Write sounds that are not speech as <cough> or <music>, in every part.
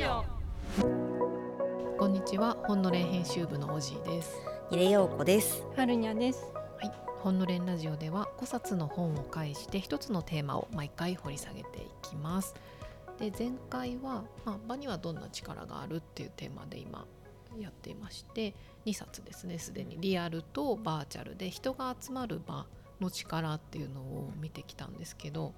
ジオこんにちは。本の連編集部のおじいです。入れようこです。はるにゃです。はい。本の連ラジオでは5冊の本を介して一つのテーマを毎回掘り下げていきます。で前回は、まあ、場にはどんな力があるっていうテーマで今やっていまして2冊ですね。すでに。リアルとバーチャルで人が集まる場の力っていうのを見てきたんですけど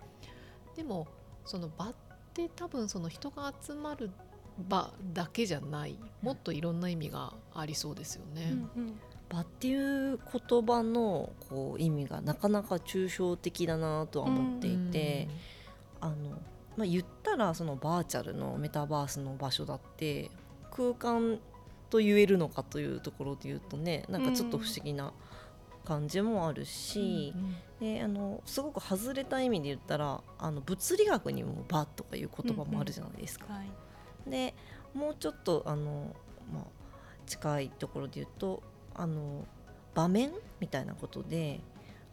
でもその場って多分その人が集まる場だけじゃないもっといろんな意味がありそうですよね。うんうん。場っていう言葉のこう意味がなかなか抽象的だなとは思っていて、あのまあ、言ったらそのバーチャルのメタバースの場所だって空間と言えるのかというところで言うとねなんかちょっと不思議な感じもあるし、であのすごく外れた意味で言ったらあの物理学にも「場」とかいう言葉もあるじゃないですか。はいでもうちょっとあの、まあ、近いところで言うとあの場面みたいなことで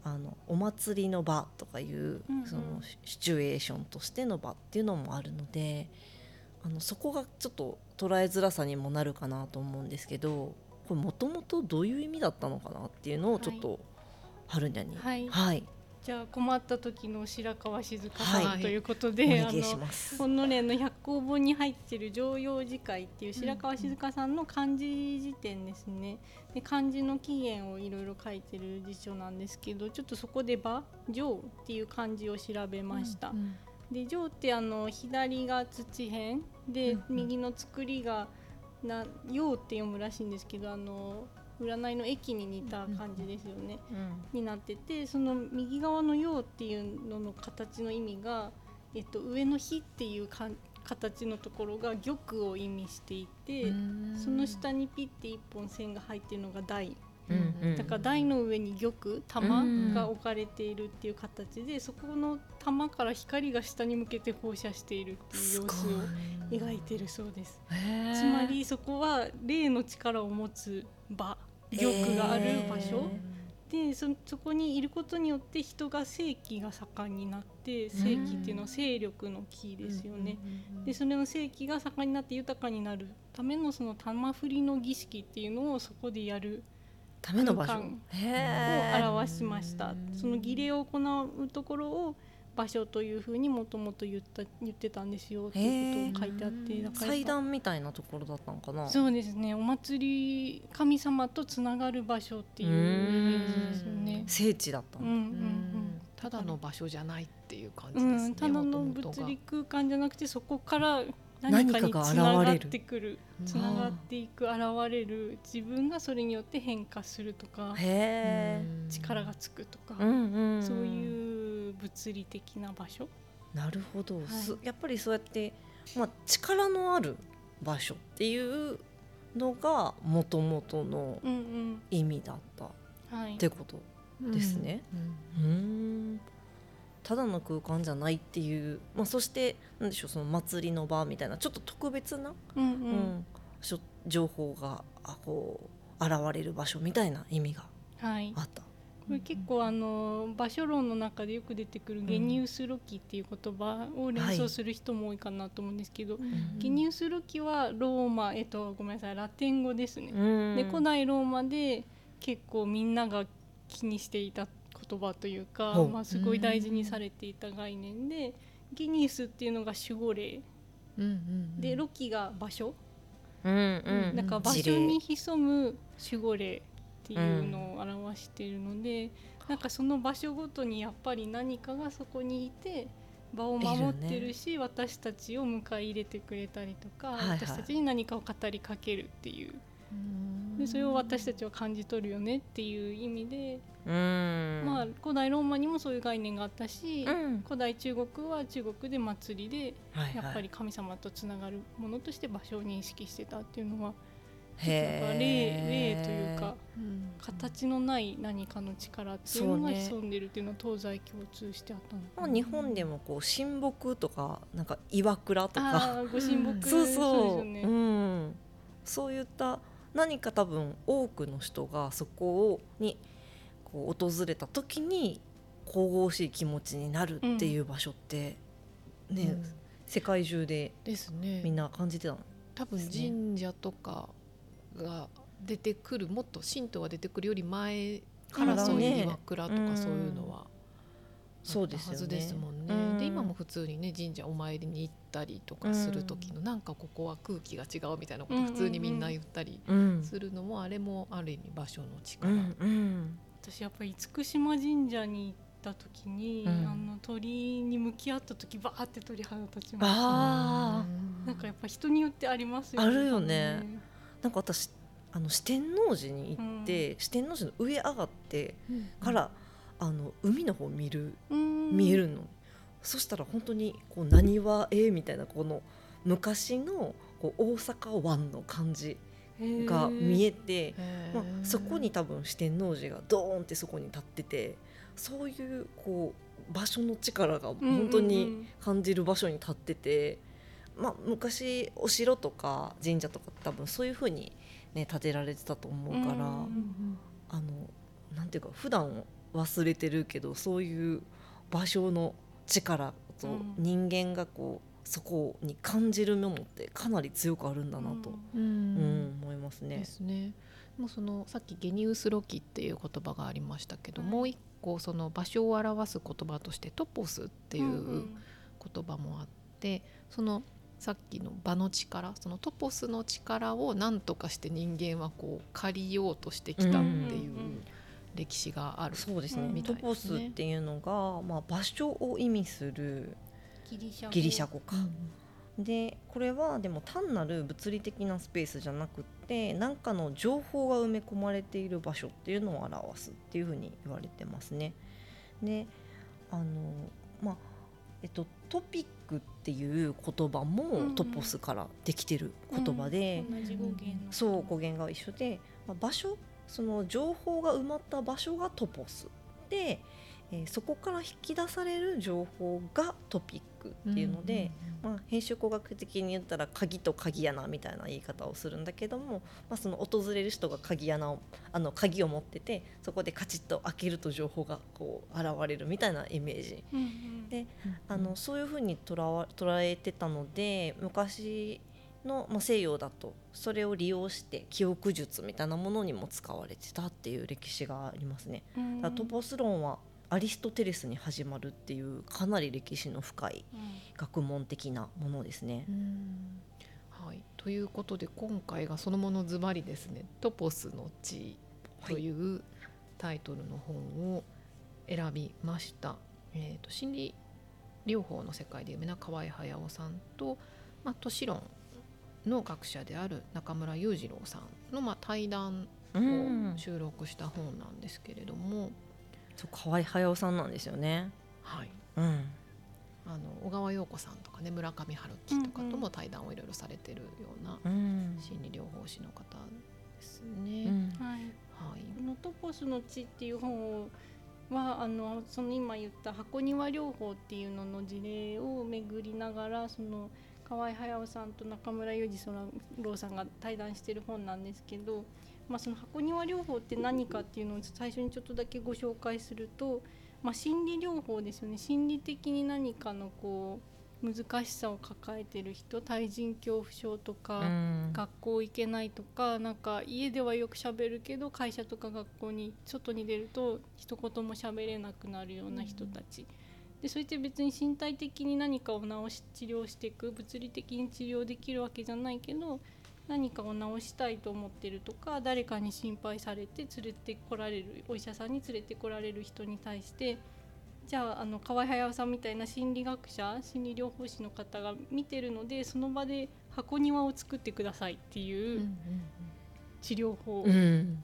あのお祭りの場とかいう、うんうん。そのシシチュエーションとしての場っていうのもあるのであのそこがちょっと捉えづらさにもなるかなと思うんですけどこれもともとどういう意味だったのかなっていうのをちょっと、春にゃに、はい。はい、じゃあ困った時の白川静香はいさんということおで、あの。本の連の百項本に入っている常用字会っていう白川静香さんの漢字辞典ですね。で漢字の起源をいろいろ書いてる辞書なんですけど、ちょっとそこで場常っていう漢字を調べました。うんで常ってあの左が土辺で、うんうん右の作りがな陽って読むらしいんですけどあの占いの駅に似た感じですよね。になっててその右側の陽っていうのの形の意味が、えっと、上の火っていうか形のところが玉を意味していて、うん。その下にピッて一本線が入ってるのが台。うんうんだから台の上に玉玉が置かれているっていう形でそこの玉から光が下に向けて放射しているっていう様子を描いてるそうです。つまりそこは霊の力を持つ場玉がある場所、でそそこにいることによって人が正気が盛んになって正気っていうのは勢力のキーですよね。でそれの正気が盛んになって豊かになるためのその玉振りの儀式っていうのをそこでやるための場所。を表しました。その儀礼を行うところを場所というふうにもともと言った言ってたんですよっていうことを書いてあってだから祭壇みたいなところだったのかな。そうですねお祭り神様とつながる場所っていうイメージですよね。聖地だったんうんうん。うん。ただの場所じゃないっていう感じうですね。ん、ただの物理空間じゃなくてそこから何かにつながってくるうんつながっていく現れる自分がそれによって変化するとかへえ、力がつくとか、うんうんそういう物理的な場所？なるほど、い。すやっぱりそうやって、まあ、力のある場所っていうのがもともとのうん。意味だったってことですね。うんうん。ただの空間じゃないっていう、まあ、そしてなんでしょうその祭りの場みたいなちょっと特別な、うんうん。うん情報があこう現れる場所みたいな意味がはい。あった。結構あの場所論の中でよく出てくるゲニウスロキっていう言葉を連想する人も多いかなと思うんですけど、ゲニウスロキはローマえっとごめんなさいラテン語ですね。うん。で古代ローマで結構みんなが気にしていた言葉というかまあ、すごい大事にされていた概念でゲニウスっていうのが守護霊。うんうんでロキが場所、うんうん。だから場所に潜む守護霊っていうのを表しているので、なんかその場所ごとにやっぱり何かがそこにいて場を守ってるし私たちを迎え入れてくれたりとか、はいはい。私たちに何かを語りかけるっていう。うん。でそれを私たちは感じ取るよねっていう意味で、うん。まあ古代ローマにもそういう概念があったし、うん。古代中国は中国で祭りでやっぱり神様とつながるものとして場所を認識してたっていうのはなんか霊霊というかうん。形のない何かの力っていうのがそうね潜んでるっていうのは東西共通してあったのまあ、日本でもこう神木とかなんか岩倉とか。ご神木 <laughs> そうですそうよね、うん、そういった何か多分多くの人がそこをにこう訪れた時に神々しい気持ちになるっていう場所って、ね、世界中でですね。みんな感じてたの？多分神社とかが出てくるもっと神道が出てくるより前からそういうね岩倉とうん。かそういうのはそうですはずですもんね。うん。で今も普通にね神社お参りに行ったりとかする時の、なんかここは空気が違うみたいなこと普通にみんな言ったりうん。するのもあれもある意味場所のう力。んうん。私やっぱり厳島神社に行った時に、うん。あの鳥に向き合った時バーって鳥肌立ちました。なんかやっぱ人によってありますよね。あるよねなんか私あの四天王寺に行って、う四天王寺の上上がってうん。から、あの海の方見るうん。見えるの、そしたら本当にこう何はえみたいなこの昔のこう大阪湾の感じが見えて、まあ、そこに多分四天王寺がドーンってそこに立っててそういうこう場所の力が本当に感じる場所に立ってて、まあ、昔お城とか神社とか多分そういう風にね建てられてたと思うから、うんあのなんていうか普段忘れてるけどそういう場所の力とうん。人間がこうそこに感じるものってかなり強くあるんだなと、ううん。ん思いますね。で。すね。もうそのさっきゲニウスロキっていう言葉がありましたけど、はいもう一個その場所を表す言葉としてトポスっていんう言葉もあって、そのさっきの場の力そのトポスの力を何とかして人間はこう借りようとしてきたっていう歴史がある。そうですね、うんトポスっていうのが、まあ、場所を意味するギリシャ語ギリシャ語か、うんでこれはでも単なる物理的なスペースじゃなくって何かの情報が埋め込まれている場所っていうのを表すっていうふうに言われてますね。であのまあえっとトピックっていう言葉うんうん。もトポスからできてる言葉で、うん。同じ語源の。そう語源が一緒で、まあ、場所その情報が埋まった場所がトポスで、えーそこから引き出される情報がトピックっていうので、まあ、編集工学的に言ったら鍵と鍵穴みたいな言い方をするんだけども、まあ、その訪れる人が鍵穴をあの鍵を持っててそこでカチッと開けると情報がこう現れるみたいなイメージ。うんうん。であのそういうふうに捉わ捉えてたので昔の、まあ、西洋だとそれを利用して記憶術みたいなものにも使われてたっていう歴史がありますね。うん。だからトポス論はアリストテレスに始まるっていうかなり歴史の深いうん学問的なものですね。う。ん。はい、ということで今回がそのものズバリですね「トポスの地」というタイトルの本を選びました。えー、と心理療法の世界で有名な河合駿さん。と、まあ、都市論の学者である中村裕次郎さんの、まあ、対談うん。を収録した本なんですけれども、そう河合駿さんなんですよね。はい、うん、あの小川陽子さんとかね村上春樹とかとも対談をいろいろされてるようなうん。心理療法士の方ですうね。ん。はい。はい。この「トポスの地」っていう本をはあのその今言った箱庭療法っていうのの事例を巡りながらその河合隼さんと中村裕二郎さんが対談してる本なんですけど、まあ、その箱庭療法って何かっていうのを最初にちょっとだけご紹介すると、まあ、心理療法ですよね。心理的に何かのこう難しさを抱えてる人対人恐怖症とか。うん。学校行けないとかなんか家ではよく喋るけど会社とか学校に外に出ると一言も喋れなくなるような人たち、でそれって別に身体的に何かを治し治療していく物理的に治療できるわけじゃないけど何かを治したいと思ってるとか誰かに心配されて連れてこられるお医者さんに連れてこられる人に対してじゃああの河合隼さんみたいな心理学者心理療法士の方が見てるのでその場で箱庭を作ってくださいっていう治療法うん。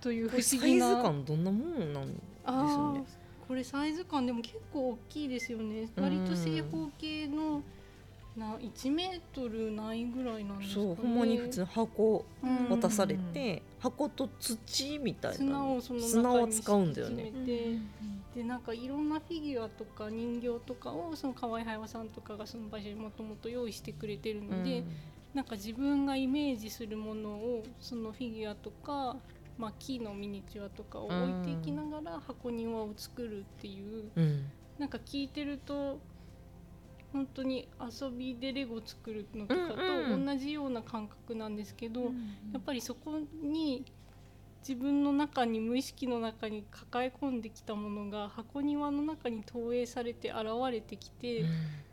という不これサイズ思議な、感どんなもんなんですこれサイズ感でも結構大きいですよね。うん割と正方形のな1メートルないぐらいなんですかね。そうほんまに普通の箱うん。渡されて、箱と土みたいな。砂をその砂中にを使うんだよね。でなんかいろんなフィギュアとか人形とかをその河合隼さんとかがその場所にもともと用意してくれてるので、なんか自分がイメージするものをそのフィギュアとか、まあ、木のミニチュアとかを置いていきながら箱庭を作るっていう。うん。うん。なんか聞いてると本当に遊びでレゴ作るのとかうんうんと同じような感覚なんですけど、やっぱりそこに自分の中に無意識の中に抱え込んできたものが箱庭の中に投影されて現れてきて、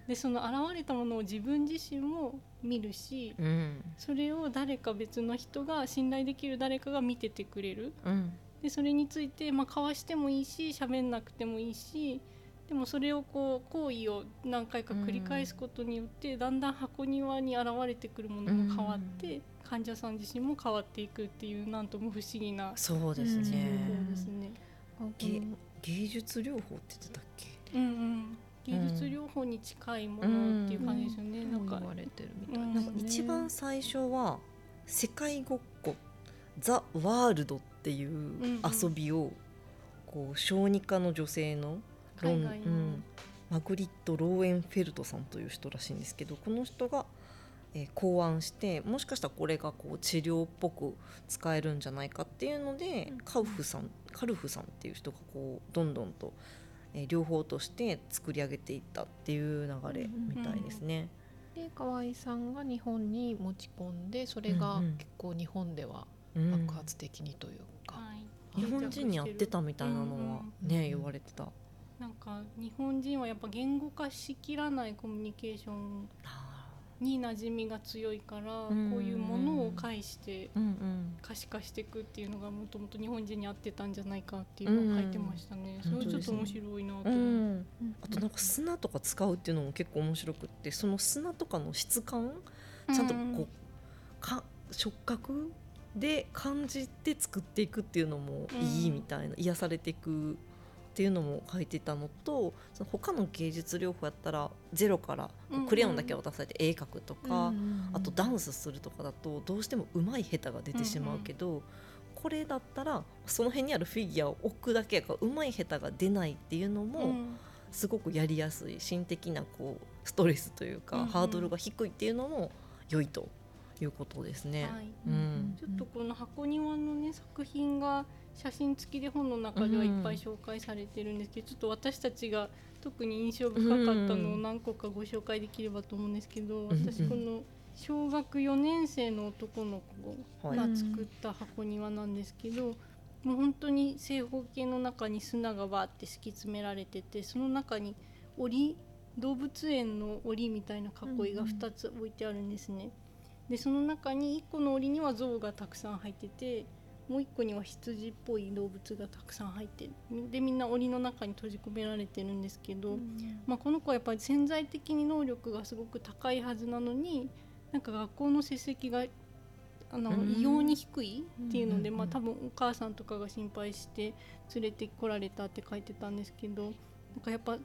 でその現れたものを自分自身も見るしうん。それを誰か別の人が信頼できる誰かが見ててくれる。うん。でそれについて、まあ、交わしてもいいし喋んなくてもいいしでもそれをこう行為を何回か繰り返すことによって、だんだん箱庭に現れてくるものも変わって、患者さん自身も変わっていくっていうなんとも不思議なそうですね。法ですね。げ芸術療法って言ってたっけ？うんうん、芸術療法に近いものっていう感じですよね。なんか言われてるみたい。な。ん。か一番最初は世界ごっこザ・ワールドっていううん。遊びをこう小児科の女性のロンうんマグリット・ローエンフェルトさんという人らしいんですけどこの人が、えー考案してもしかしたらこれがこう治療っぽく使えるんじゃないかっていうので、うん。カウフさんカルフさんっていう人がこうどんどんと、えー療法として作り上げていったっていう流れみたいですね。で河合さんが日本に持ち込んでそれがうんうん。結構日本ではうん。爆発的にというか、はい。日本人にやってたみたいなのはうんうんね言われてた。なんか日本人はやっぱ言語化しきらないコミュニケーションに馴染みが強いから、うん。こういうものを介してうんうん。可視化していくっていうのがもともと日本人に合ってたんじゃないかっていうのを書いてましたね、うん。それちょっと面白いなとう思って、ん、あとなんか砂とか使うっていうのも結構面白くってその砂とかの質感ちゃんとこう、か触覚で感じて作っていくっていうのもいいみたいな、癒されていくっていうのも書いてたのとその他の芸術療法やったらゼロからクレヨンだけ渡されて絵描くとか、うんあとダンスするとかだとどうしても上手い下手が出てしまうけど、これだったらその辺にあるフィギュアを置くだけやから上手い下手が出ないっていうのも、うん。すごくやりやすい心的なこうストレスというか、うんうん。ハードルが低いっていうのも良いということですね。はい。うん。ちょっとこの箱庭のね作品が写真付きで本の中ではいっぱい紹介されてるんですけど、ちょっと私たちが特に印象深かったのを何個かご紹介できればと思うんですけど、ん私この小学4年生の男の子はい。が作った箱庭なんですけど、もう本当に正方形の中に砂がバーって敷き詰められててその中に檻動物園の檻みたいな囲いが2つ置いてあるんですね。でその中に1個の檻には象がたくさん入っててもう1個には羊っぽい動物がたくさん入ってでみんな檻の中に閉じ込められてるんですけど、まあ、この子はやっぱり潜在的に能力がすごく高いはずなのになんか学校の成績があのうん。異様に低いっていうので、うん。まあ、多分お母さんとかが心配して連れてこられたって書いてたんですけどなんかやっぱ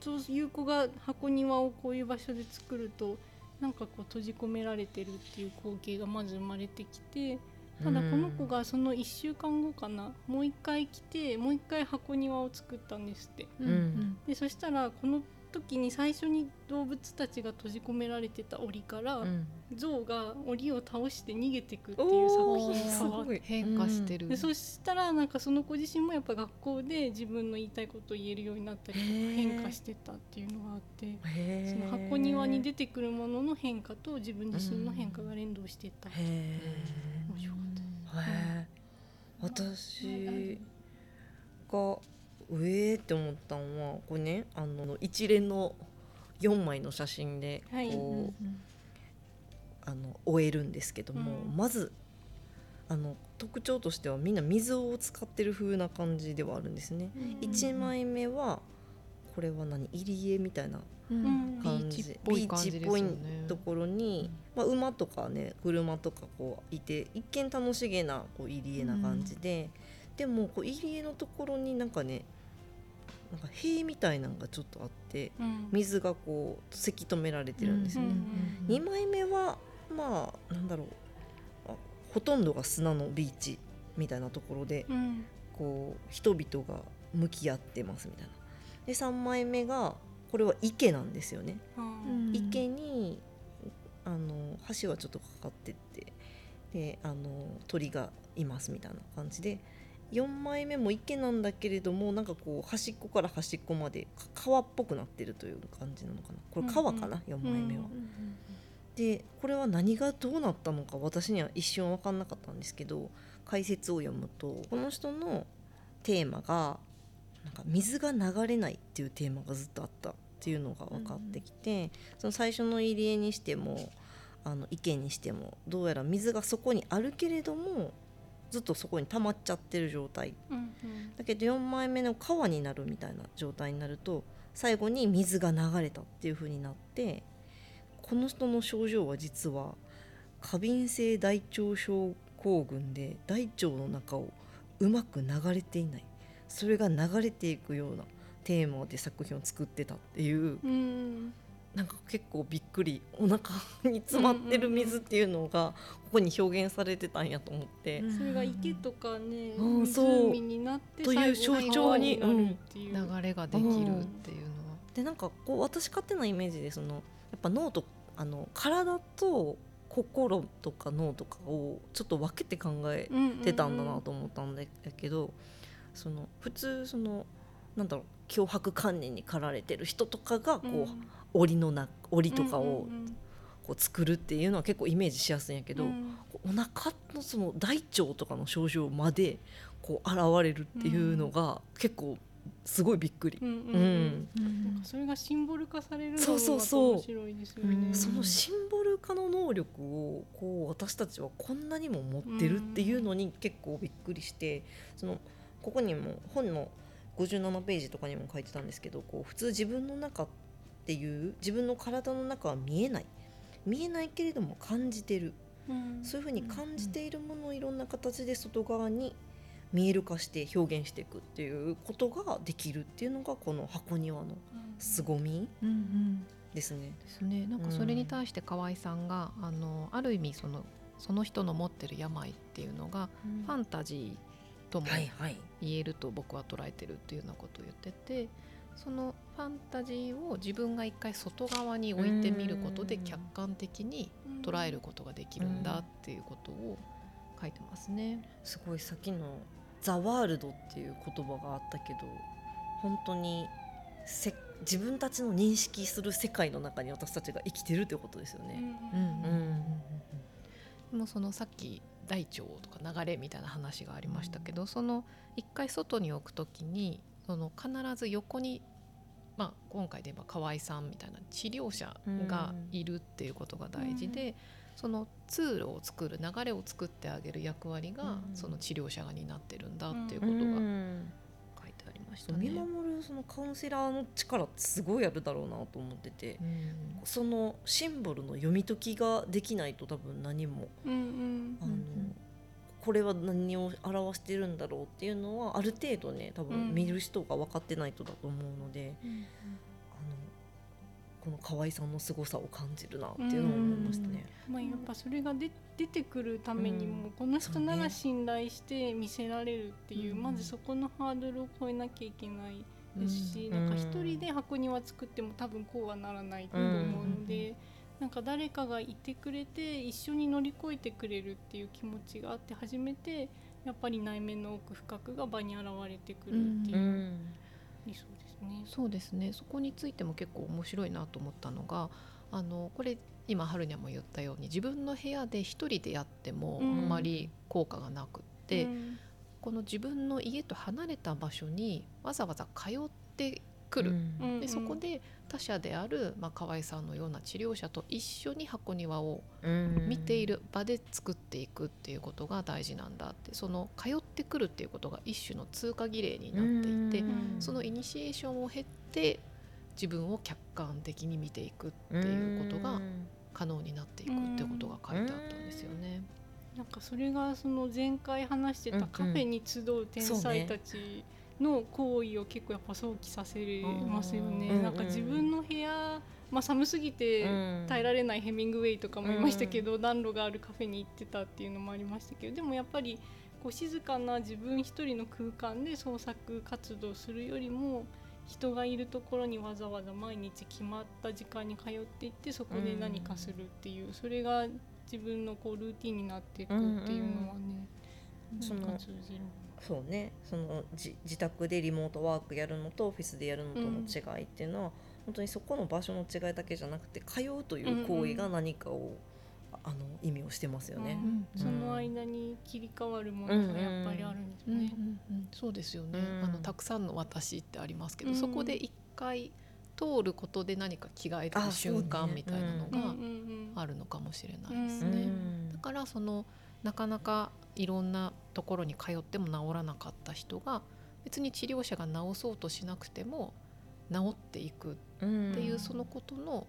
そういう子が箱庭をこういう場所で作るとなんかこう閉じ込められてるっていう光景がまず生まれてきてただこの子がその1週間後かなもう一回来てもう一回箱庭を作ったんですって。うん。うん。でそしたらこの時に最初に動物たちが閉じ込められてた檻から、うん。象が檻を倒して逃げてくっていう作品おーに変化してる、でそしたらなんかその子自身もやっぱ学校で自分の言いたいことを言えるようになったりとか変化してたっていうのがあってその箱庭に出てくるものの変化と自分自身の変化が連動していったへえ面白かったへえ私がうえーって思ったのはこれねあの一連の4枚の写真でこう、はいあの終えるんですけども、うん。まずあの特徴としてはみんな水を使ってる風な感じではあるんですね。うん1枚目はこれは何？入り江みたいなうん。感じ。ビーチっぽい感じですよね。ビーチっぽいところに、まあ、馬とかね車とかこういて一見楽しげなこう入り江な感じで、でもこう入り江のところになんかねなんか塀みたいなのがちょっとあってうん水がこうせき止められてるんですよね。うん2枚目はまあなんだろうあほとんどが砂のビーチみたいなところでうんこう人々が向き合ってますみたいな。で3枚目がこれは池なんですよね。うん池にあの橋はちょっとかかってってであの鳥がいますみたいな感じで4枚目も池なんだけれどもなんかこう端っこから端っこまでか川っぽくなってるという感じなのかな。これ川かな、4枚目は。でこれは何がどうなったのか私には一瞬分かんなかったんですけど解説を読むとこの人のテーマがなんか水が流れないっていうテーマがずっとあったっていうのが分かってきて、その最初の入り江にしてもあの池にしてもどうやら水がそこにあるけれどもずっとそこに溜まっちゃってる状態。うんうん。だけど4枚目の川になるみたいな状態になると最後に水が流れたっていう風になってこの人の症状は実は過敏性大腸症候群で大腸の中をうまく流れていない。それが流れていくようなテーマで作品を作ってたっていう。うんなんか結構びっくりお腹に詰まってる水っていうのがここに表現されてたんやと思って。それが池とかね、うんそう湖になってという象徴に川なるっていう、流れができるっていうのは、でなんかこう私勝手なイメージでそのやっぱ脳とあの体と心とか脳とかをちょっと分けて考えてたんだなと思ったんだけど、その普通そのなんだろう脅迫観念に駆られてる人とかがこう、檻のな檻とかをこう作るっていうのは結構イメージしやすいんやけど、お腹のその大腸とかの症状までこう現れるっていうのが結構すごいびっくり。ううんうん。うん。んなんかそれがシンボル化されるのそうもまたそうそう。面白いですよね。うん。そのシンボル化の能力をこう私たちはこんなにも持ってるっていうのに結構びっくりしてそのここにも本の57ページとかにも書いてたんですけどこう普通自分の中っていう自分の体の中は見えない。見えないけれども感じてる。うん。そういうふうに感じているものをいろんな形で外側に見える化して表現していくっていうことができるっていうのがこの箱庭の凄みですね。ですね。なんかそれに対して河合さんが、あのある意味そのその人の持ってる病っていうのがファンタジーとも言えると僕は捉えてるっていうようなことを言っててそのファンタジーを自分が一回外側に置いてみることでうん。客観的に捉えることができるんだっていうことを書いてますね。すごいさっきの「ザ・ワールド」っていう言葉があったけど本当にせ自分たちの認識する世界の中に私たちが生きてるってことですよね。うん。でもそのさっき大腸とか流れみたいな話がありましたけど、その一回外に置くときにその必ず横に、まあ、今回で言えば河合さんみたいな治療者がいるっていうことが大事で、その通路を作る流れを作ってあげる役割が、うん。その治療者が担ってるんだっていうこうん。とが書いてありましたね。見守るそのカウンセラーの力ってすごいあるだろうなと思ってて、うん。そのシンボルの読み解きができないと多分何もうんうん。あの、うんこれは何を表してるんだろうっていうのはある程度ね多うん。分見る人が分かってないとだと思うので、あのこの河合さんの凄さを感じるなっていうのを思いましたね。まあ、やっぱそれがで出てくるためにも、うん。この人なら信頼して見せられるっていう、うん。まずそこのハードルを超えなきゃいけないですし、うん。なんか一人で箱庭作っても多分こうはならないと思うので、なんか誰かがいてくれて一緒に乗り越えてくれるっていう気持ちがあって初めてやっぱり内面の奥深くが場に現れてくるっていうう理想ですね。そうですね。そこについても結構面白いなと思ったのがあのこれ今春にゃも言ったように自分の部屋で一人でやってもあうん。んまり効果がなくって、うん。この自分の家と離れた場所にわざわざ通ってくる、うん。でそこで他者である、まあ、河合さんのような治療者と一緒に箱庭を見ている場で作っていくっていうことが大事なんだってその通ってくるっていうことが一種の通過儀礼になっていて、うん。そのイニシエーションを経て自分を客観的に見ていくっていうことが可能になっていくってことが書いてあったんですよね。なんかそれがその前回話してたカフェに集う天才たちの行為を結構やっぱ想起させますよね。うんなんか自分の部屋、まあ、寒すぎて耐えられないヘミングウェイとかもいましたけど、暖炉があるカフェに行ってたっていうのもありましたけどでもやっぱりこう静かな自分一人の空間で創作活動するよりも人がいるところにわざわざ毎日決まった時間に通っていってそこで何かするっていう、それが自分のこうルーティンになっていくっていうのはね、そのなんか通じる。そうね。そのじ自宅でリモートワークやるのとオフィスでやるのとの違いっていうのは、本当にそこの場所の違いだけじゃなくて通うという行為が何かを、あの意味をしてますよね。うんその間に切り替わるものがやっぱりあるんですうんうんね。うんそうですよね、うんあのたくさんの私ってありますけど、うんそこで一回通ることで何か着替えたあ瞬間みたいなのうんうがん。あるのかもしれないですうね。ん。だからそのなかなかいろんなところに通っても治らなかった人が別に治療者が治そうとしなくても治っていくっていうそのことの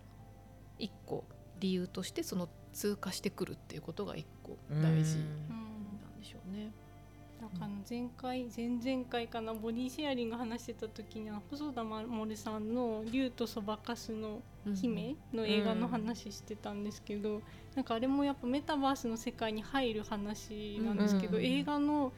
一個理由としてその通過してくるっていうことが一個大事うんなんでしょうね。なんかあの前回前々回かなボディシェアリング話してた時にあの細田守さんの「竜とそばかすの姫」の映画の話してたんですけど、なんかあれもやっぱメタバースの世界に入る話なんですけど、うん。映画の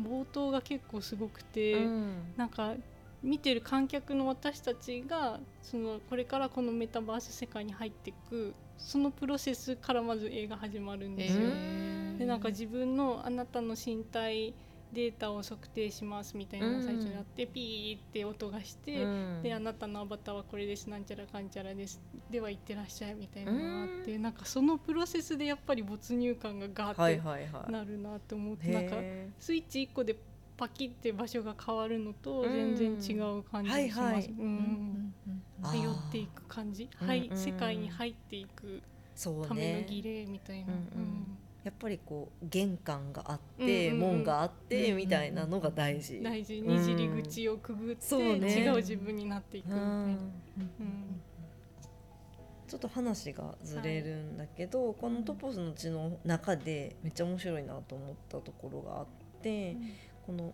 冒頭が結構すごくて、うん。なんか見てる観客の私たちがそのこれからこのメタバース世界に入っていくそのプロセスからまず映画始まるんですよ。うんでなんか自分のあなたの身体データを測定しますみたいな最初にあって、ピーって音がして、うん。であなたのアバターはこれですなんちゃらかんちゃらですでは行ってらっしゃいみたいなのがあって、なんかそのプロセスでやっぱり没入感がガはいーっはいはい。てなるなと思って、なんかへスイッチ1個でパキって場所が変わるのと全然違う感じがします。通ってい。く感じ、うんはい、うん。世界に入っていくそうためのね。儀礼みたいな。やっぱりこう玄関があっうんて、門があって、うんみたいなのが大事。大事。うん。にじり口をくぐって、違う自分になっていくみたいな。ちょっと話がずれるんだけど、このトポスの地の中でめっちゃ面白いなと思ったところがあって、この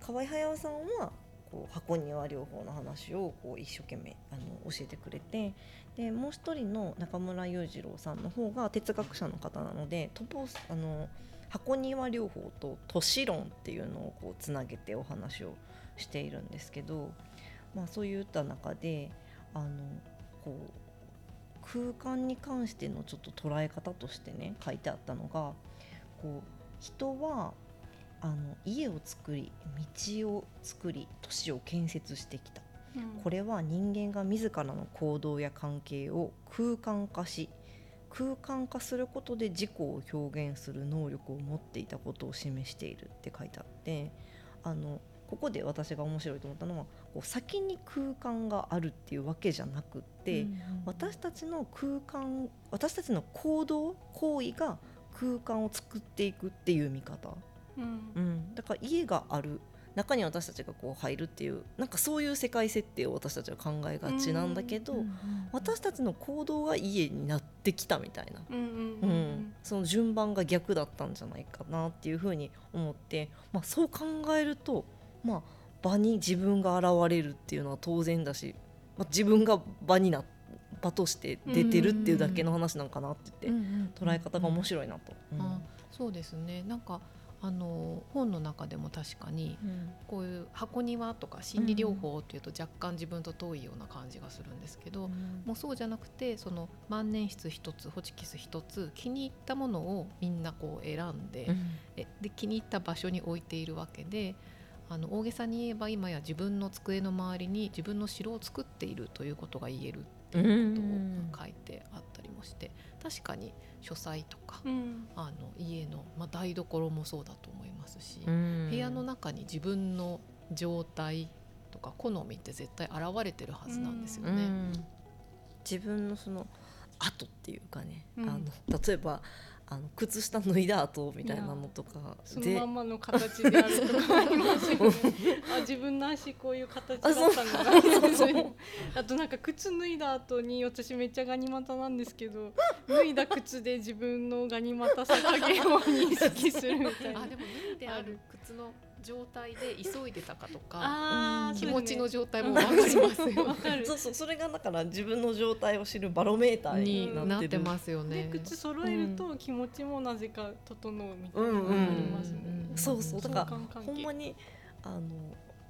河合隼さんはこう箱庭療法の話をこう一生懸命あの教えてくれてでもう一人の中村裕次郎さんの方が哲学者の方なのでトポスあの箱庭療法と都市論っていうのをこうつなげてお話をしているんですけど、まあ、そういった中であのこう空間に関してのちょっと捉え方としてね書いてあったのがこう人はあの家を作り道を作り都市を建設してきた。これは人間が自らの行動や関係を空間化し空間化することで自己を表現する能力を持っていたことを示しているって書いてあってあのここで私が面白いと思ったのはこう先に空間があるっていうわけじゃなくって、私たちの空間私たちの行動行為が空間を作っていくっていう見方、うん。うん、だから家がある中に私たちがこう入るっていうなんかそういう世界設定を私たちは考えがちなんだけど、私たちの行動が家になってきたみたいな、うんうんううん。んその順番が逆だったんじゃないかなっていうふうに思って、まあ、そう考えると、まあ、場に自分が現れるっていうのは当然だし、まあ、自分が場にな場として出てるっていうだけの話なんかなって言って、捉え方が面白いなと。うん。あそうですね。なんかあの本の中でも確かにうん。こういう箱庭とか心理療法っていうと若干自分と遠いような感じがするんですけど、もうそうじゃなくてその万年筆一つホチキス一つ気に入ったものをみんなこう選んで,、えで気に入った場所に置いているわけであの大げさに言えば今や自分の机の周りに自分の城を作っているということが言えるっていうことを書いてあったりもして確かに書斎とか、うん。あの家の、まあ、台所もそうだと思いますし、うん。部屋の中に自分の状態とか好みって絶対現れてるはずなんですよね。うん。自分のその後っていうかね、うん。あの例えばあの靴下脱いだ後みたいなのとかそのでままの形であるとかありますよね。<laughs> あ自分の足こういう形だったのあが <laughs> そうそうあとなんか靴脱いだ後に私めっちゃガニ股なんですけど脱いだ靴で自分のガニ股さ加減を認識するみたいな。あでも脱いである靴の状態で急いでたかとか気持ちの状態も分かりますですねよわかる。そうそうそれがだから自分の状態を知るバロメーターにになっるなっててますよね。で靴揃えると気持ちもなぜか整うみたいなのうんうんがありますね。うん。そうそうだからほんまにあの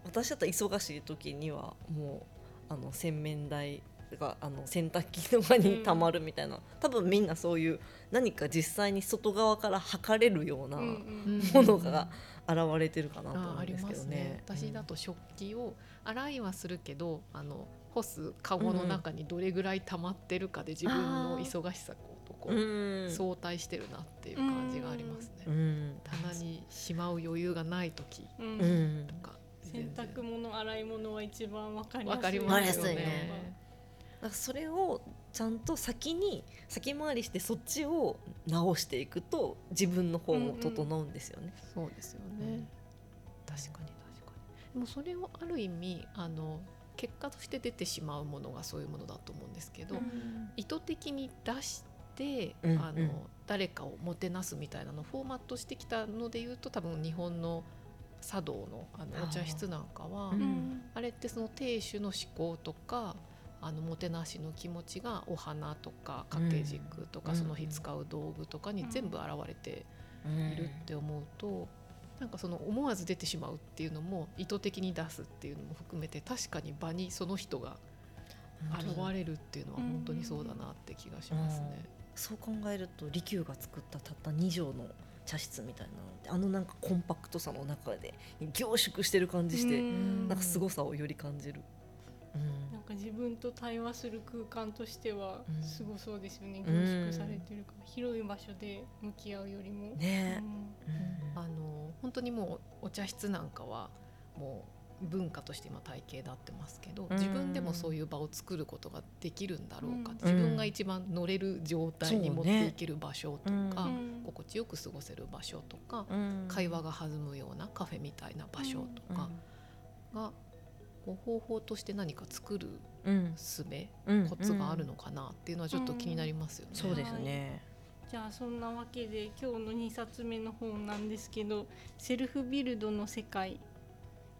私だったら忙しい時にはもうあの洗面台があの洗濯機とかにたまるみたいな、多分みんなそういう何か実際に外側から測れるようなうんうん。ものが現れてるかなと思あありうんですけどね。ね。私だと食器を洗いはするけどあの干すカゴの中にどれぐらい溜まってるかで自分の忙しさとこうう、ん。相対してるなっていう感じがありますね。うん。棚にしまう余裕がない時うん。うんとか洗濯物洗い物は一番わかりやすい。わかりわますよね。それをちゃんと先に先回りしてそっちを直していくと自分の方も整うんですよね。そうですよね。確かに確かに。でもそれをある意味あの結果として出てしまうものがそういうものだと思うんですけど、意図的に出して、うんあのうん誰かをもてなすみたいなのをフォーマットしてきたのでいうと多分日本の茶道のあのお茶室なんかはううんんあれってその亭主の思考とかあのもてなしの気持ちがお花とか掛け軸とか、うん。その日使う道具とかに全部現れているって思うと、なんかその思わず出てしまうっていうのも意図的に出すっていうのも含めて確かに場にその人が現れるっていうのは本当にそうだなって気がしますね。そう考えると利休が作ったたった2畳の茶室みたいなのってあのなんかコンパクトさの中で凝縮してる感じして、うん。なんか凄さをより感じる。うん。なんか自分と対話する空間としてはうん。すごそうですよね、うん。凝縮されてるか。ら、広い場所で向き合うよりも、ね。うん。あの本当にもうお茶室なんかはもう文化として今体系だってますけど、うん。自分でもそういう場を作ることができるんだろうか、うん。自分が一番乗れる状態に持っていける場所とか、うん。心地よく過ごせる場所とか、うん。会話が弾むようなカフェみたいな場所とかが、こう方法として何か作るうん術うんコツがあるのかなっていうのはちょっと気になりますよね。そうですね。じゃあそんなわけで今日の2冊目の本なんですけど「セルフビルドの世界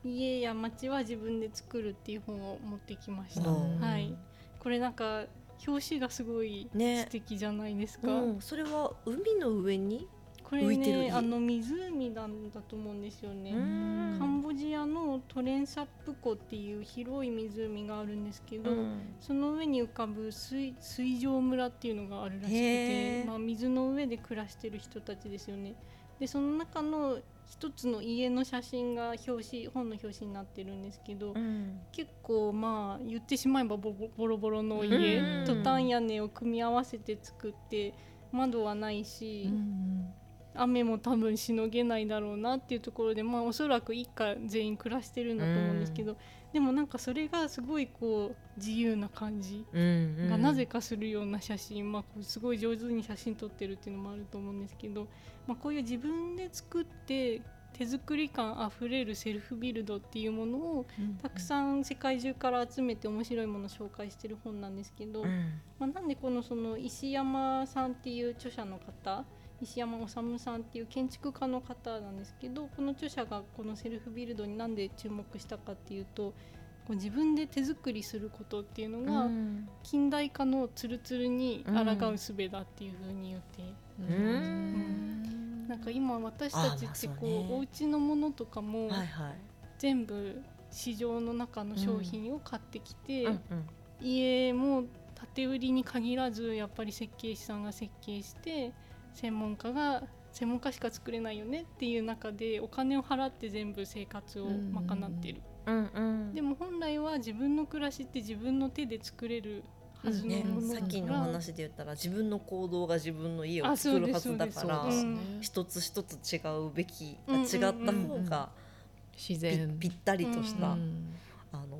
家や街は自分で作る」っていう本を持ってきました。うんはい、これなんか表紙がすごいね素敵じゃないですか。うん、それは海の上に、これ浮いてるあの湖なんだと思うんですよね。うん。カンボジアのトレンサップ湖っていう広い湖があるんですけど、うん。その上に浮かぶ水水上村っていうのがあるらしくて、まあ、水の上で暮らしてる人たちですよね。でその中の一つの家の写真が表紙本の表紙になってるんですけど、うん。結構まあ言ってしまえばボロボロの家、うん。トタン屋根を組み合わせて作って窓はないし、うん雨も多分しのげないだろうなっていうところでまあおそらく一家全員暮らしてるんだと思うんですけど、でもなんかそれがすごいこう自由な感じうんがなぜかするような写真、まあ、すごい上手に写真撮ってるっていうのもあると思うんですけど、まあ、こういう自分で作って手作り感あふれるセルフビルドっていうものをたくさん世界中から集めて面白いものを紹介してる本なんですけど、うん。まあ、なんでこのその石山さんっていう著者の方石山治さんっていう建築家の方なんですけどこの著者がこのセルフビルドになんで注目したかっていうとこう自分で手作りすることっていうのが、うん。近代化のツルツルに抗う術だっていうふうに言って、うん。なんか今私たちってこうあまあそうね。お家のものとかもはいはい。全部市場の中の商品を買ってきて、うん。家も建て売りに限らずやっぱり設計士さんが設計して専門家が専門家しか作れないよねっていう中でお金を払って全部生活を賄ってる、うんうん。でも本来は自分の暮らしって自分の手で作れるはずのねものだから、さっきの話で言ったら自分の行動が自分の家をあ作るはずだからうですね一つ一つ違うべき、うんうんうん違った方がぴ,、自然。ぴったりとした、うん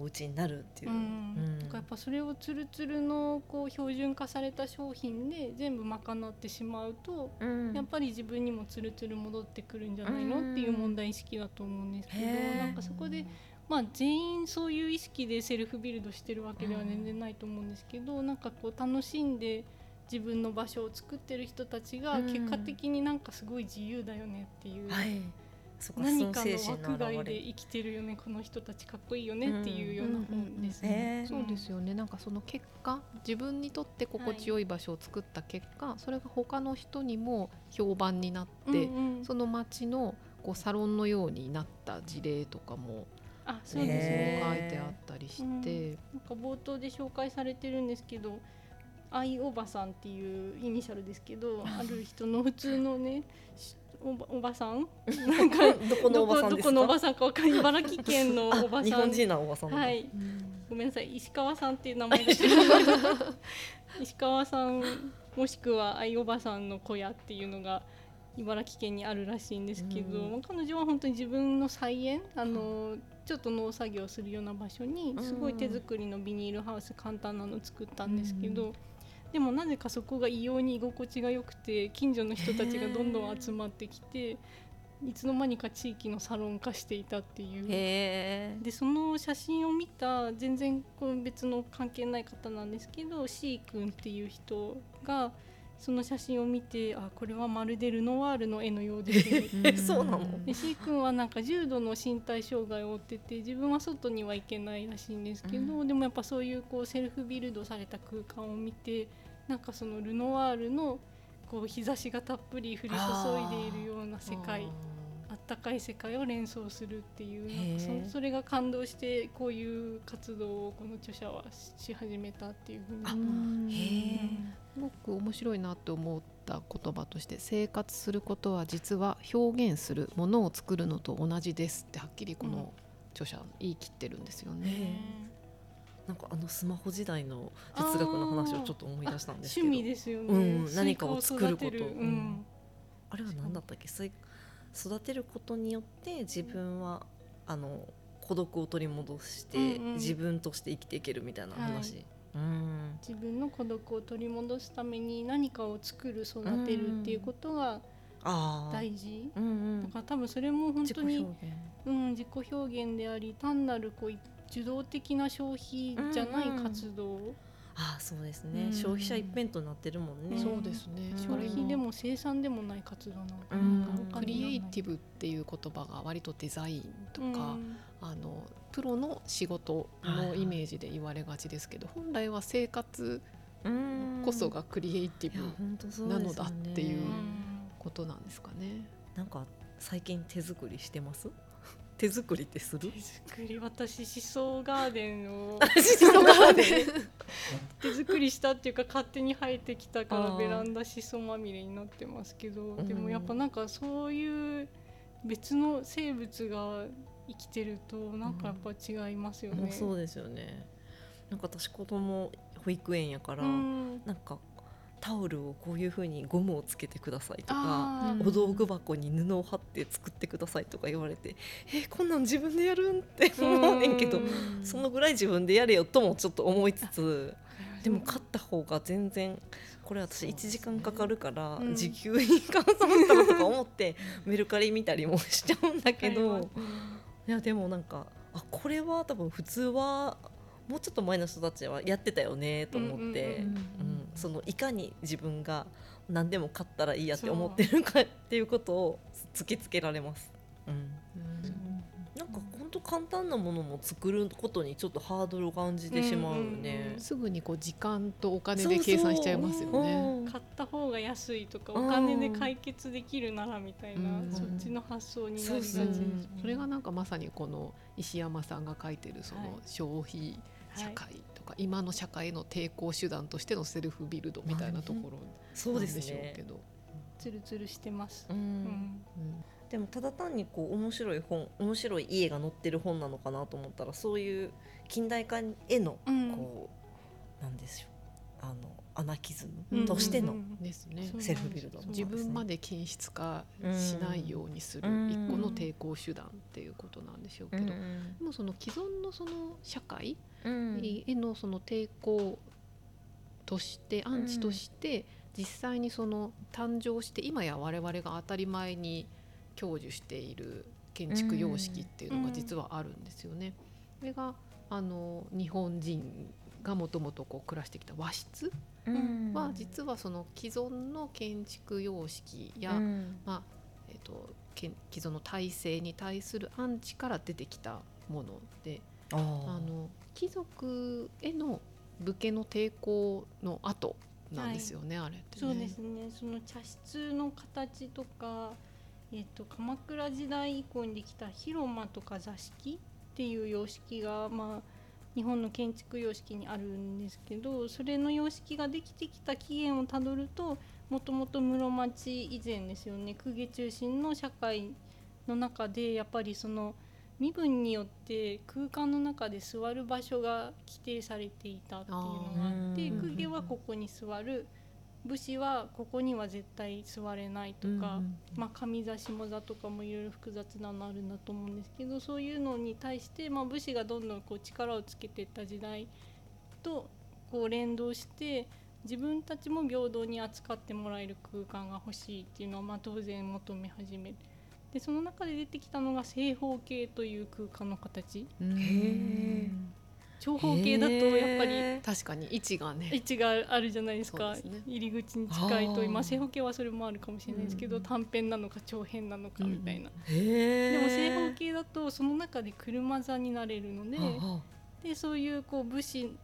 お家になるっていう。う。ん。うん。だからやっぱそれをツルツルのこう標準化された商品で全部賄ってしまうと、うん。やっぱり自分にもツルツル戻ってくるんじゃないの、うんっていう問題意識だと思うんですけどなんかそこで、まあ、全員そういう意識でセルフビルドしてるわけでは全然ないと思うんですけど、なんかこう楽しんで自分の場所を作ってる人たちがうん。結果的になんかすごい自由だよねっていう、何かの枠外。で生きてるよねこの人たちかっこいいよねっていうような本ですね。そうですよね。なんかその結果自分にとって心地よい場所を作った結果、それが他の人にも評判になって、うんうん。その街のこうサロンのようになった事例とかもあそうですね。書いてあったりして、なんか冒頭で紹介されてるんですけど愛おばさんっていうイニシャルですけど <laughs> ある人の普通のねしおばさんなん？か <laughs> どこのおばさんですか？どこのおばさんかわかん茨城県のあおばさん。日本人なおばさんだ。はい。うん。ごめんなさい。石川さんっていう名前だけど石川さんもしくは愛おばさんの小屋っていうのが茨城県にあるらしいんですけど、うん。まあ彼女は本当に自分の菜園あのちょっと農作業するような場所にすごい手作りのビニールハウス簡単なの作ったんですけど、でもなぜかそこが異様に居心地が良くて近所の人たちがどんどん集まってきていつの間にか地域のサロン化していたっていう。でその写真を見た全然こう別の関係ない方なんですけど C 君っていう人がその写真を見てあこれはまるでルノワールの絵のようですね。え <laughs> そうなの？で C 君はなんか重度の身体障害を負ってて自分は外には行けないらしいんですけど、うでもやっぱそういうこうセルフビルドされた空間を見てなんかそのルノワールのこう日差しがたっぷり降り注いでいるような世界あったかい世界を連想するっていうなんかそそれが感動してこういう活動をこの著者はしし始めたっていうふうに。すごく面白いなと思った言葉として生活することは実は表現するものを作るのと同じですってはっきりこうん。の著者言い切ってるんですよへね。なんかあのスマホ時代の哲学の話をちょっと思い出したんですけど。趣味ですよね、うん何かを作ること。うん。あれは何だったっけ？それ育てることによって自分はあの孤独を取り戻して、うんうん。自分として生きていけるみたいな話、うん。自分の孤独を取り戻すために何かを作る育てるっていうことが大事、うんうん。だから多分それも本自己当に表現。うん、自己表現であり単なるこう受動的な消費じゃない活動、ああそうですね、うん。消費者一辺倒になってるもんね、うん。そうですね。うん。消費でも生産でもない活動なのクリエイティブっていう言葉が割とデザインとか、うん。あのプロの仕事のイメージで言われがちですけど、本来は生活うんこそがクリエイティブなのだっていううんことなんですかね。なんか最近手作りしてます？手作りってする？手作り私シソガーデンを <laughs> <laughs> 手作りしたっていうか勝手に生えてきたからベランダシソまみれになってますけどうん。でもやっぱなんかそういう別の生物が生きてるとなんかやっぱ違いますよね。もうそうですよね。なんか私子供保育園やから、うん。なんかタオルをこういう風にゴムをつけてくださいとかお道具箱に布を貼って作ってくださいとか言われてえこんなん自分でやるんって思うねんけどうんそのぐらい自分でやれよともちょっと思いつつでも買った方が全然これ私1時間かかるからうん。時給に換算したらとか思ってメルカリ見たりもしちゃうんだけど。うんいやでもなんかあこれは多分普通はもうちょっと前の人たちはやってたよねと思って、うんそのいかに自分が何でも買ったらいいやって思ってるかっていうことを突きつけられます。うん、うんなんか本当簡単なものも作ることにちょっとハードルを感じてしまうよね。すぐにこう時間とお金で計算しちゃいますよそうね。買った方が安いとかうんお金で解決できるならみたいな、うん。そっちの発想になりがちですそうそうね。それがなんかまさにこの石山さんが書いてるそはい。の消費社はい会とか今の社会の抵抗手段としてのセルフビルドみたいなところそうですなんでしょうねけ。ど。ツルツルしてます。ううんうんでもただ単にこう面白い本面白い家が載ってる本なのかなと思ったらそういう近代化へのうんこう、なんでしょうあのアナキズうんムとしての、セルフビルドそう自分まで均質化しないようにするうん。一個の抵抗手段っていうことなんでしょうけど、でもその既存のその社会へのその抵抗としてアンチとして実際にその誕生して今や我々が当たり前に享受している建築様式っていうのが実はあるんですよね。それがあの日本人がもともとこう暮らしてきた和室は実はその既存の建築様式や、まあえー、と既存の体制に対するアンチから出てきたものでああの貴族への武家の抵抗の後なんですよね、あれってね。そうですね。その茶室の形とか、えっ、と鎌倉時代以降にできた広間とか座敷っていう様式がまあ日本の建築様式にあるんですけどそれの様式ができてきた起源をたどるともともと室町以前ですよね。公家中心の社会の中でやっぱりその身分によって空間の中で座る場所が規定されていたっていうのがあって公家はここに座る武士はここには絶対座れないとか、まあ、上座下座とかもいろいろ複雑なのあるんだと思うんですけどそういうのに対して、まあ、武士がどんどんこう力をつけていった時代とこう連動して自分たちも平等に扱ってもらえる空間が欲しいっていうのはまあ当然求め始める。でその中で出てきたのが正方形という空間の形。長方形だとやっぱり確かに位置がね。位置があるじゃないですか、ね、入り口に近いと今正方形はそれもあるかもしれないですけど、うん、短辺なのか長辺なのかみたいな、うん、でも正方形だとその中で車座になれるのででそういうこう武士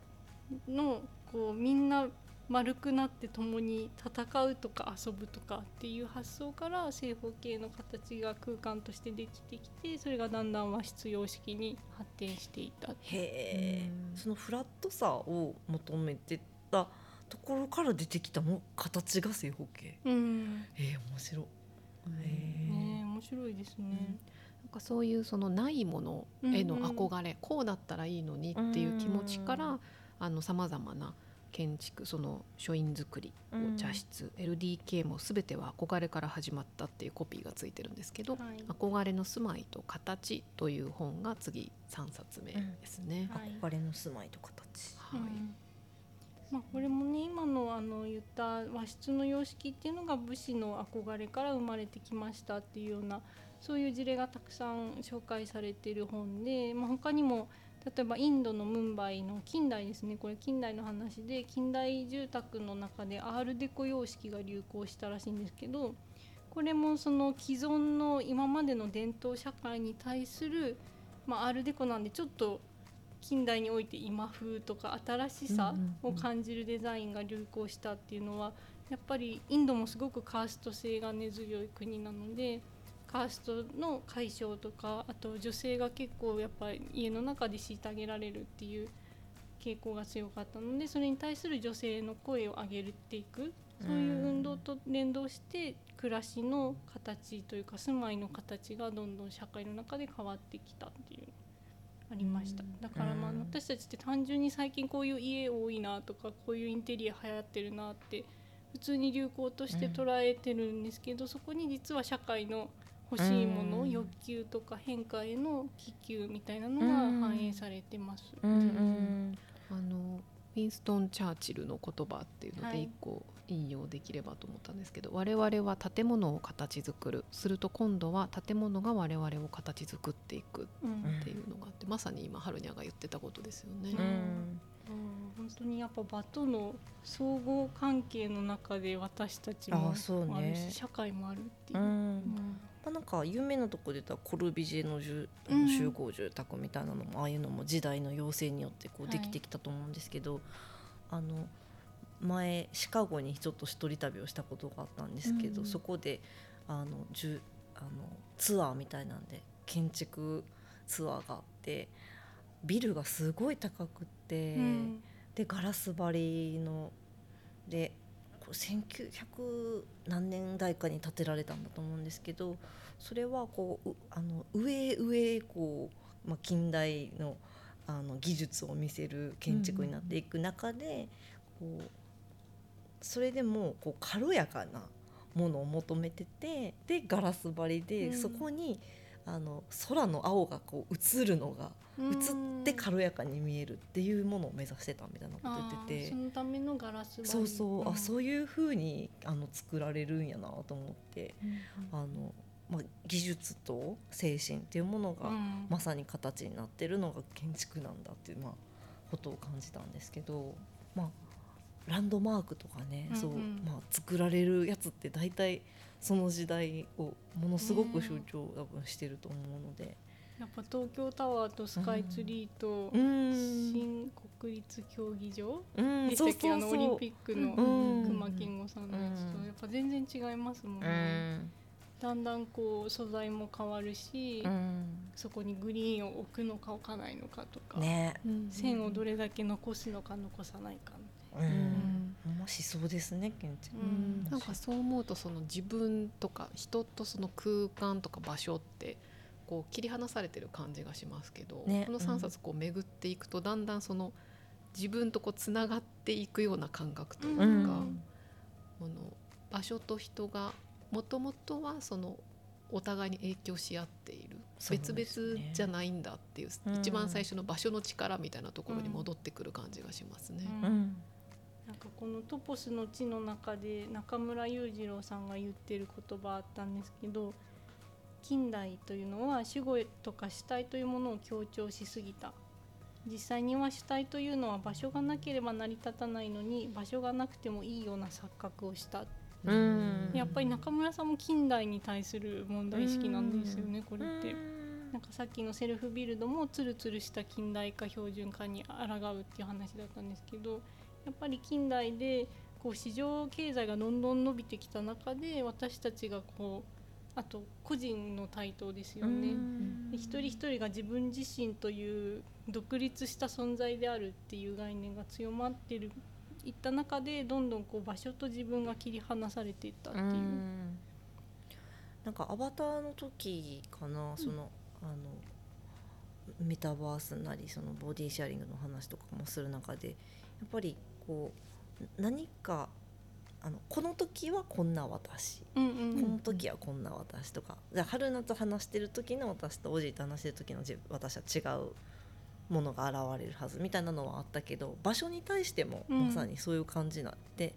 のこうみんな丸くなって共に戦うとか遊ぶとかっていう発想から正方形の形が空間としてできてきてそれがだんだん和室様式に発展していた。へえ。そのフラットさを求めてたところから出てきたも形が正方形、うん、えー、面白い、え。ね面白いですね、うん、なんかそういうそのないものへの憧れ、うん。うん、こうだったらいいのにっていう気持ちからさまざまな建築その書院造り茶室、うん、LDK も全ては憧れから始まったっていうコピーがついてるんですけど「はい、憧れの住まいと形」という本が次3冊目ですね。うん。はい、憧れの住まいと形、はい、うん。まあ、これもね今のあの言った和室の様式っていうのが武士の憧れから生まれてきましたっていうようなそういう事例がたくさん紹介されている本で、まあ、他にも例えばインドのムンバイの近代ですねこれ近代の話で近代住宅の中でアールデコ様式が流行したらしいんですけどこれもその既存の今までの伝統社会に対する、まあ、アールデコなんでちょっと近代において今風とか新しさを感じるデザインが流行したっていうのはやっぱりインドもすごくカースト性が根強い国なので。カーストの解消とかあと女性が結構やっぱり家の中で虐げられるっていう傾向が強かったのでそれに対する女性の声を上げていくそういう運動と連動して暮らしの形というか住まいの形がどんどん社会の中で変わってきたっていうありました。だからまあ私たちって単純に最近こういう家多いなとかこういうインテリア流行ってるなって普通に流行として捉えてるんですけどそこに実は社会の欲しいもの、欲求とか変化への気球みたいなのが反映されてます。あのウィンストン・チャーチルの言葉っていうので一個引用できればと思ったんですけど、はい、我々は建物を形作る。すると今度は建物が我々を形作っていくっていうのがあって、うん、まさに今春にゃが言ってたことですよね。うん。本当にやっぱ場との相互関係の中で私たちもあるし、ね、社会もあるっていう。あ、なんか有名なとこで言ったらコルビジェの住集合住宅みたいなのも、うん、ああいうのも時代の要請によってこうできてきたと思うんですけど、はい、あの前シカゴにちょっと一人旅をしたことがあったんですけど、うん、そこであのじゅあのツアーみたいなんで建築ツアーがあってビルがすごい高くって、うん、でガラス張りので1900何年代かに建てられたんだと思うんですけどそれはこうあの上へ上へこう、まあ、近代のあの技術を見せる建築になっていく中で、こうそれでもこう軽やかなものを求めててでガラス張りで、そこにあの空の青がこう映るのが映って軽やかに見えるっていうものを目指してたみたいなこと言ってて。そのためのガラスそうそう、うん、あそういうふうにあの作られるんやなと思って、うん、あのまあ、技術と精神っていうものがまさに形になってるのが建築なんだっていう、まあ、ことを感じたんですけど、まあ、ランドマークとかね、うんうん、そうまあ、作られるやつって大体その時代をものすごく象徴多分してると思うので。やっぱ東京タワーとスカイツリーと新国立競技場でしたっけ？あのオリンピックの熊健吾さん。のやつとやっぱ全然違いますもんね。だんだんこう素材も変わるし、うん。そこにグリーンを置くのか置かないのかとか、ね。線をどれだけ残すのか残さないかううん。んほん。ましそうですね建築ううん。なんかそう思うとその自分とか人とその空間とか場所ってこう切り離されてる感じがしますけど、ねこの3冊こう巡っていくとだんだんその自分とこうつながっていくような感覚というか、うん。この場所と人がもともとはそのお互いに影響し合っている、ね。別々じゃないんだっていう、うん。一番最初の場所の力みたいなところに戻ってくる感じがしますね。うん。うん。なんかこの「トポスの地」の中で中村裕次郎さんが言ってる言葉あったんですけど近代というのは主語とか主体というものを強調しすぎた。実際には主体というのは場所がなければ成り立たないのに場所がなくてもいいような錯覚をした。うん。やっぱり中村さんも近代に対する問題意識なんですよねこれって。なんかさっきのセルフビルドもツルツルした近代化標準化に抗うっていう話だったんですけどやっぱり近代でこう市場経済がどんどん伸びてきた中で私たちがこうあと個人の台頭ですよね。で一人一人が自分自身という独立した存在であるっていう概念が強まってるいった中でどんどんこう場所と自分が切り離されていったっていう。うんなんかアバターの時かな、そのあのメタバースなりそのボディシェアリングの話とかもする中でやっぱりこう何かあのこの時はこんな私、うんうん。この時はこんな私とか。じゃあ春菜と話してる時の私とおじいと話してる時の自私は違うものが現れるはずみたいなのはあったけど場所に対してもうんまさにそういう感じになって、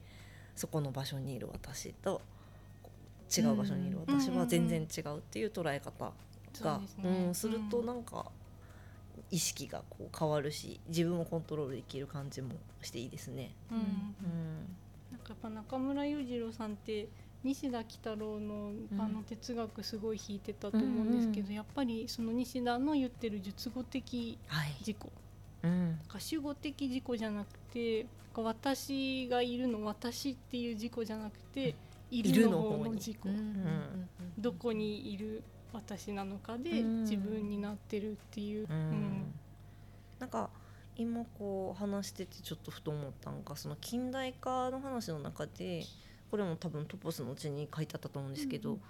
そこの場所にいる私と違う場所にいる私は全然違うっていう捉え方が、そうですね。うんするとうん。なんか意識がこう変わるし自分をコントロールできる感じもしていいですね。うんやっぱ中村裕次郎さんって西田喜太郎のうんあの哲学すごい引いてたと思うんですけど、うんやっぱりその西田の言ってる述語的はい、自己うんか主語的自己じゃなくて私がいるの私っていう自己じゃなくて、いるの方の自己、どこにいる私なのかでうん。自分になってるっていう、うん。うん。なんか今こう話しててちょっとふと思ったのがその近代化の話の中でこれも多分トポスのうちに書いてあったと思うんですけど、うん。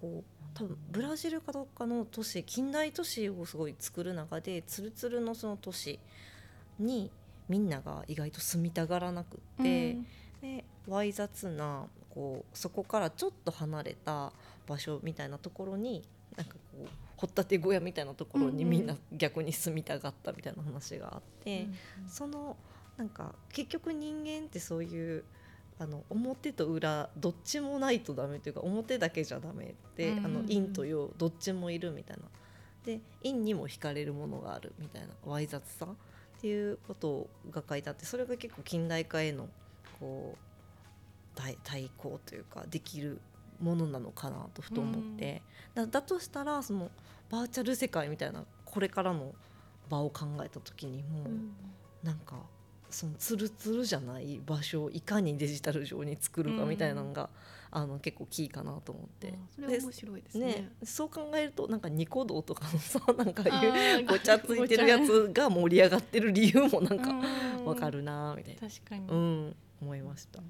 こう多分ブラジルかどっかの都市近代都市をすごい作る中でツルツルのその都市にみんなが意外と住みたがらなくって、でわい雑なこうそこからちょっと離れた場所みたいなところになんかこう掘ったて小屋みたいなところにうんうん。みんな逆に住みたがったみたいな話があって、そのなんか結局人間ってそういうあの表と裏どっちもないとダメというか表だけじゃダメで、うんうん。うんあの陰と陽どっちもいるみたいな。で陰にも惹かれるものがあるみたいなわい雑さっていうことが書いてあってそれが結構近代化へのこう対対抗というかできるものなのかなとふと思って、だだとしたらそのバーチャル世界みたいなこれからの場を考えた時にも、なんかそのツルツルじゃない場所をいかにデジタル上に作るかみたいなのが、あの結構キーかなと思って。それは面白いですね。ね、そう考えるとなんかニコ動とかのさなんかあいうーごちゃついてるやつが盛り上がってる理由もなんかうん。わかるなみたいな、確かに、うん、思いました。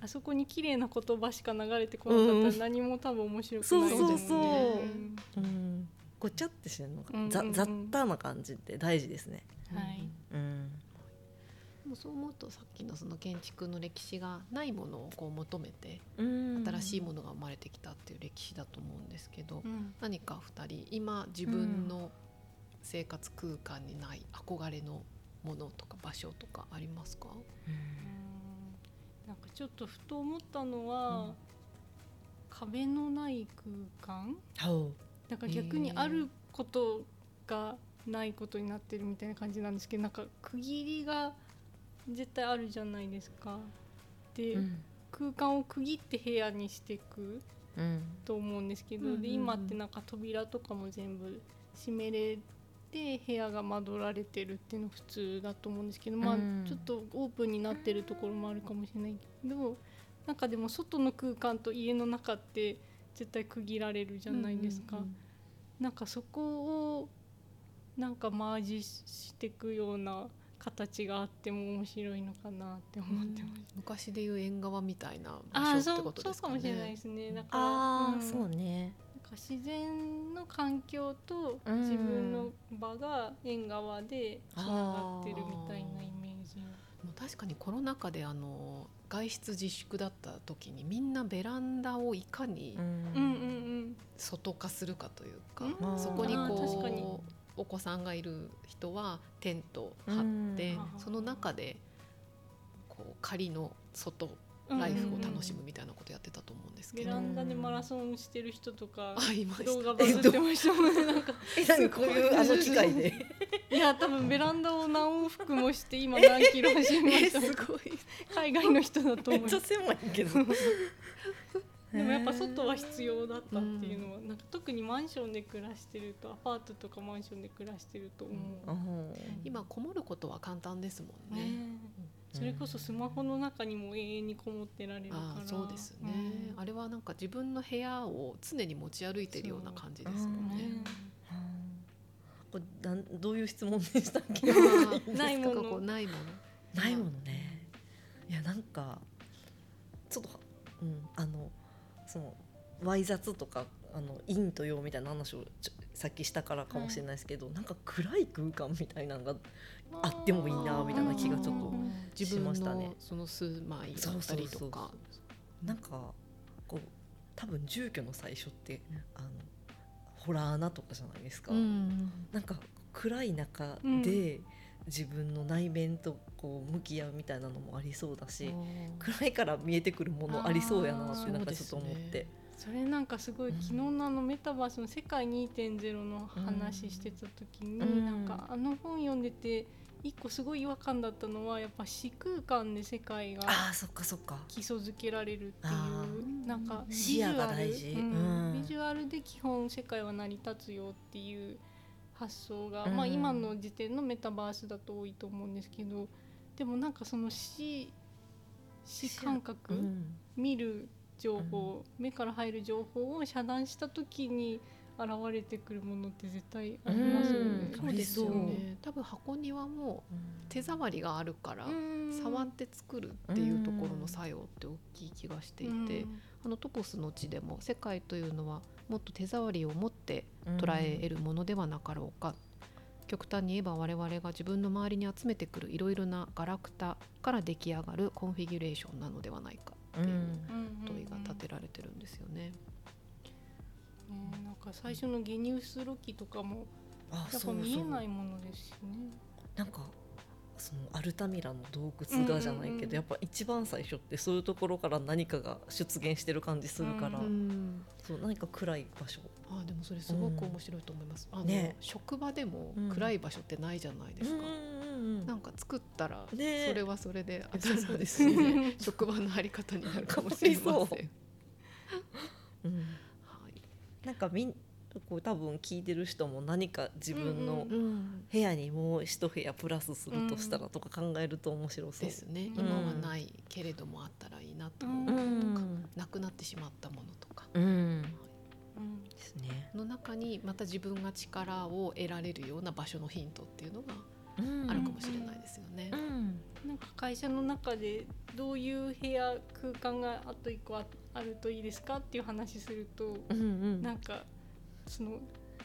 あそこに綺麗な言葉しか流れてこなかったら何も多分面白くないですもんね。そうそうそううん。うん、ごちゃってしてるのが、うんうんうんざ雑多な感じって大事ですね。はい。うん、でもそう思うとさっきのその建築の歴史がないものをこう求めてうん。新しいものが生まれてきたっていう歴史だと思うんですけど、うん。何か2人今自分の生活空間にない憧れのものとか場所とかありますか、なんかちょっとふと思ったのは、壁のない空間？ほなんか逆にあることがないことになってるみたいな感じなんですけどなんか区切りが絶対あるじゃないですか。で、う、うん。空間を区切って部屋にしていくうん。と思うんですけど、うんうんうん。で今ってなんか扉とかも全部閉めれて部屋が間られてるっていうの普通だと思うんですけど、まあうんちょっとオープンになってるところもあるかもしれないけどなんかでも外の空間と家の中って絶対区切られるじゃないですか。なんかそこをなんかマージしていくような形があっても面白いのかなって思ってます。昔でいう縁側みたいなあ場所ってことですかね。かもしれないですね。だからああ、んそうね自然の環境とうん。自分の場が縁側でつながってるみたいなイメージ。もう確かにコロナ禍であの外出自粛だった時にみんなベランダをいかにうん。うんうん外化すこうというか、うん。そこにあー確かに。こうお子さんがいる人はテント張って、うん。その中でこう仮の外うん。ライフを楽しうんむみたいなことやってたと思うんですけど、ベランダでマラソンしてる人とか動画バズってましたもんね。なんか <laughs> えこういうあの機械でいや多分ベランダを何往復もして今何キロ走りましたもん。ごい海外の人だとめ思います。っちゃ狭いけど <laughs> でもやっぱ外は必要だったっていうのは、なんか特にマンションで暮らしてるとアパートとかマンションで暮らしてると思う。うん今こもることは簡単ですもんね。ねえそれこそスマホの中にも永遠にこもってられるから。そうですね、うん。あれはなんか自分の部屋を常に持ち歩いてるような感じですよねね。これなん。どういう質問でしたっけ？<laughs> ないもの。ないもの。ないものね。いやなんかちょっとうんあのそのわい雑とかあの陰と陽みたいな話をちょさっきしたからかもしれないですけど、なんか暗い空間みたいなのがあってもいいなみたいな気がちょっと自分しましたね。のその住まいだったりとか。なんかこう多分住居の最初ってあのホラー穴とかじゃないですか、うん。なんか暗い中うん。で自分の内面とこう向き合うみたいなのもありそうだし、暗いから見えてくるものありそうやなってなんかちょっと思って、それなんかすごいうん昨日のあのメタバースの世界2.0の話してた時に、うん。なんかあの本読んでて一個すごい違和感だったのはやっぱ視空間で世界がああそっかそっか。基礎づけられるってあいうー。なんかビ視野ジュアル。が大事うん。うん。ビジュアルで基本世界は成り立つよっていう発想が、うん。まあ今の時点のメタバースだと多いと思うんですけどでもなんかその視視感覚、うん。見る情報、目から入る情報を遮断した時に現れてくるものって絶対ありますよね。うん。そうですよね。多分箱庭も手触りがあるからうん。触って作るっていうところの作用って大きい気がしていて、うん。あのトポスの地でも世界というのはもっと手触りを持って捉え得るものではなかろうか、極端に言えば我々が自分の周りに集めてくるいろいろなガラクタから出来上がるコンフィギュレーションなのではないかっていうですよね。ねなんか最初のゲニウスロキとかもあやっぱ見えないものですしね。なんかそのアルタミラの洞窟がじゃないけど、うんうんうんやっぱ一番最初ってそういうところから何かが出現してる感じするから、うんうんそう何か暗い場所あでもそれすごく面白いと思います。あのね職場でもうん暗い場所ってないじゃないですか。うんなんか作ったらそねれはそれで <laughs> 新しいですよね。職場のあり方になるかもしれません。うんい。なんかみんこう多分聞いてる人も何か自分のうんうん部屋にもう一部屋プラスするとしたらとか考えると面白そう。ですね。うん今はないけれどもあったらいいなと思ううものとか、んなくなってしまったものとか。うんうんですね。の中にまた自分が力を得られるような場所のヒントっていうのがうんあるかもしれないですよね。うんなんか会社の中でどういう部屋空間があと一個ああるといいですかっていう話すると、うんうん。なんかその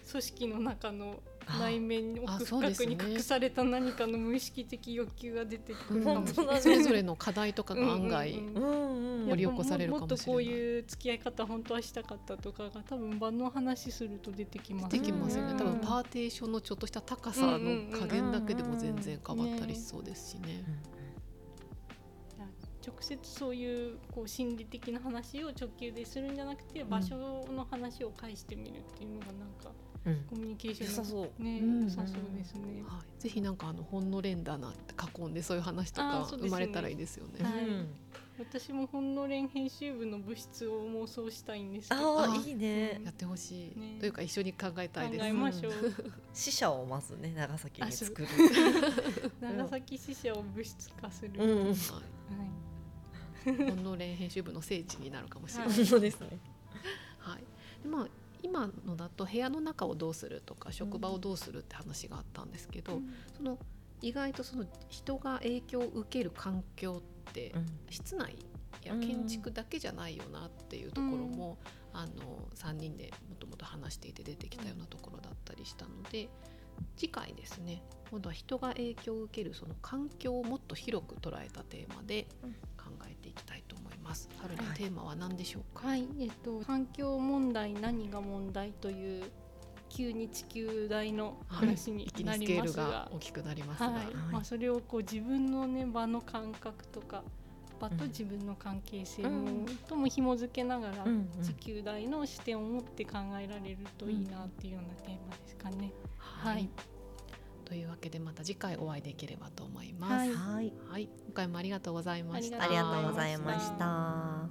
組織の中の内面奥深くに隠された何かの無意識的欲求が出てくるかもしれない。それぞれの課題とかが案外、うんうんうん。うんうん。掘り起こされるかもしれないもっとこういう付き合い方本当はしたかったとかが多分場の話すると出てきます。できますよね、うん。多分パーテーションのちょっとした高さの加減だけでも全然変わったりしそうですしね。いや直接そういうこう心理的な話を直球でするんじゃなくて、場所の話を返してみるっていうのがなんかうん。コミュニケーション良さそう。ね、うん。良さそうですね。はい、ぜひなんかあの本の連打なって囲んでそういう話とか生まれたらいいですよね。はい。うん。私も本の連編集部の部室を妄想したいんですけど。あいいね。やってほしい、ね。というか一緒に考えたいです。考えましょう。死者をまずね長崎に作る。<laughs> 長崎支社を物質化する。うん。はい本の連編集部の聖地になるかもしれない。そうですね。はい。でまあ、今のだと部屋の中をどうするとか職場をどうするって話があったんですけど、その意外とその人が影響を受ける環境って室内や建築だけじゃないよなっていうところも、うん、あの3人でもともと話していて出てきたようなところだったりしたので次回ですね今度は人が影響を受けるその環境をもっと広く捉えたテーマで考えていきたいと思います。春のテーマは何でしょうか、はい、えっと環境問題何が問題という旧日球大の話になりますが、はい、大きくなりますが、はい、まあ、それをこう自分の、ね、場の感覚とか場と自分の関係性も、とも紐付けながら、地球大の視点を持って考えられるといいなっていうようなテーマですかね。はい、というわけでまた次回お会いできればと思います。はい、はい、今回もありがとうございました。ありがとうございました。